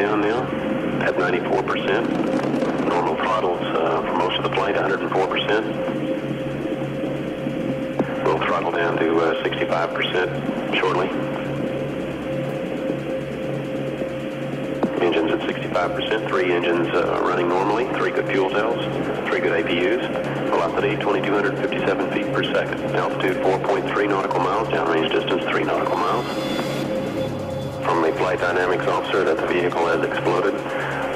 Down now at 94%. Normal throttles uh, for most of the flight, 104%. We'll throttle down to uh, 65% shortly. Engines at 65%, three engines uh, running normally, three good fuel cells, three good APUs. Velocity 2,257 feet per second. Altitude 4.3 nautical miles, downrange distance 3 nautical miles. Flight dynamics officer that the vehicle has exploded.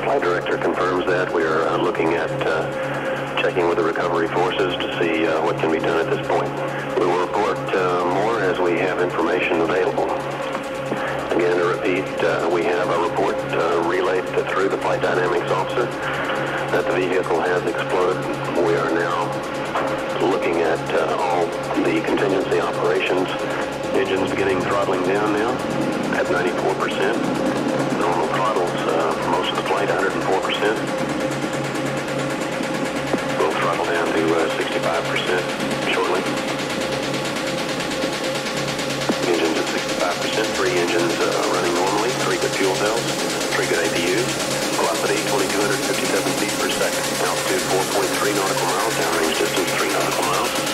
Flight director confirms that. We are uh, looking at uh, checking with the recovery forces to see uh, what can be done at this point. We will report uh, more as we have information available. Again, to repeat, uh, we have a report uh, relayed through the flight dynamics officer that the vehicle has exploded. We are now looking at all the contingency operations. Engines beginning throttling down now at 94%. Normal throttles uh, most of the flight, 104%. We'll throttle down to uh, 65% shortly. Engines at 65%, three engines uh, running normally, three good fuel cells, three good APUs. Velocity 2,257 feet per second. Altitude 4.3 nautical miles, downrange distance 3 nautical miles.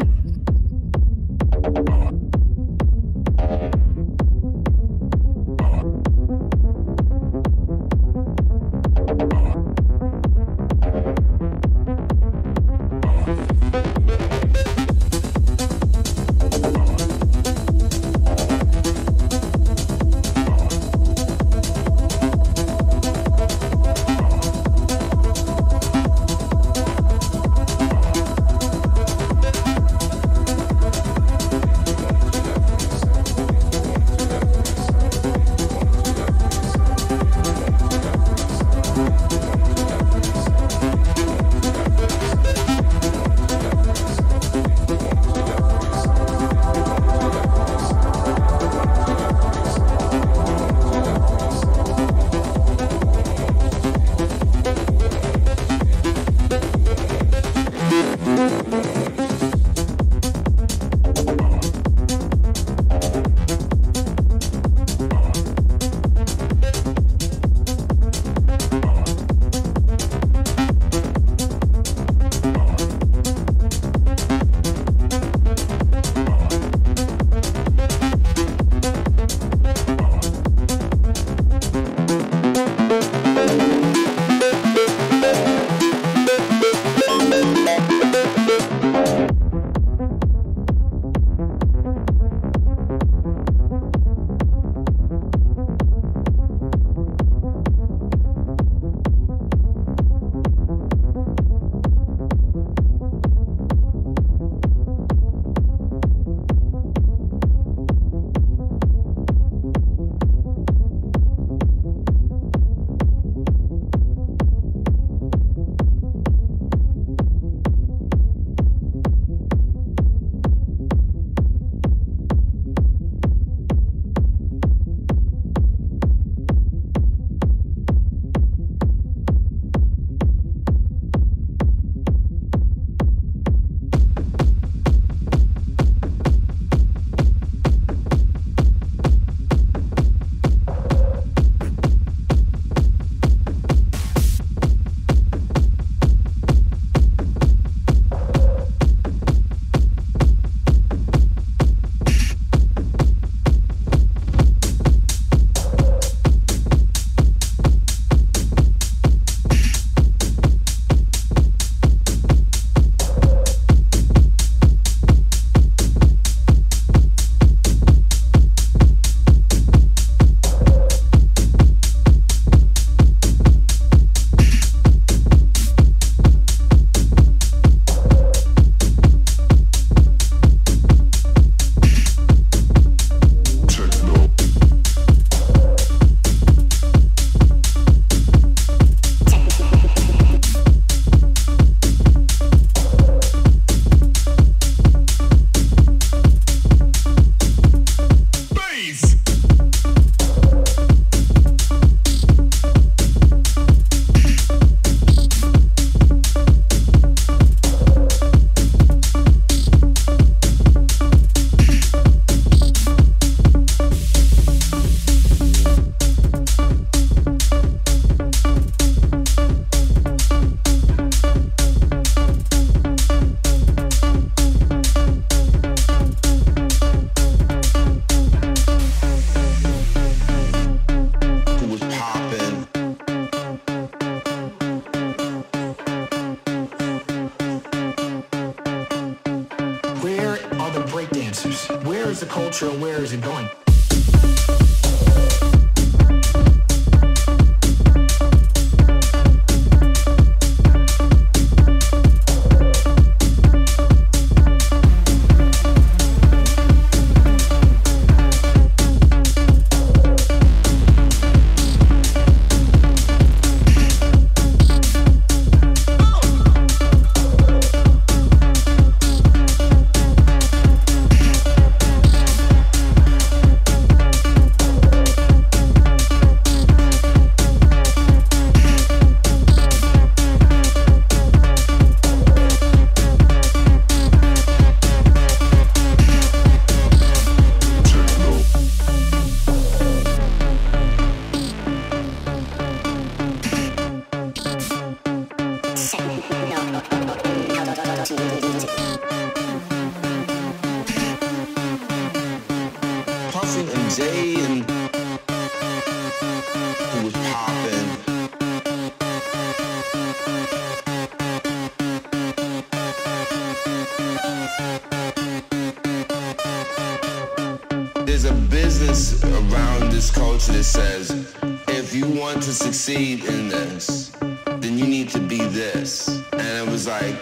like,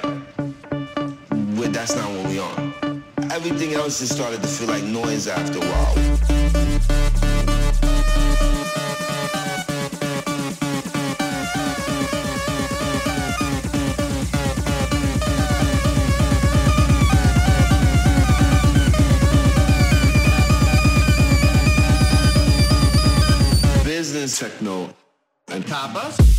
that's not what we on. Everything else just started to feel like noise after a while. Business techno and tapas.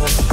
Thank